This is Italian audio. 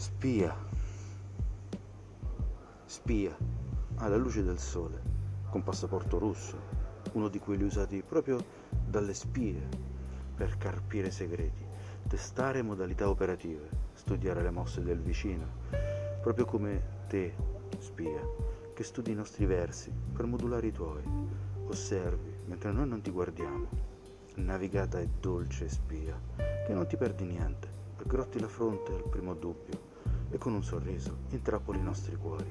Spia. Spia alla luce del sole, con passaporto russo, uno di quelli usati proprio dalle spie per carpire segreti, testare modalità operative, studiare le mosse del vicino, proprio come te, spia, che studi i nostri versi per modulare i tuoi, osservi mentre noi non ti guardiamo. Navigata e dolce spia, che non ti perdi niente, aggrotti la fronte al primo dubbio e con un sorriso intrappoli i nostri cuori.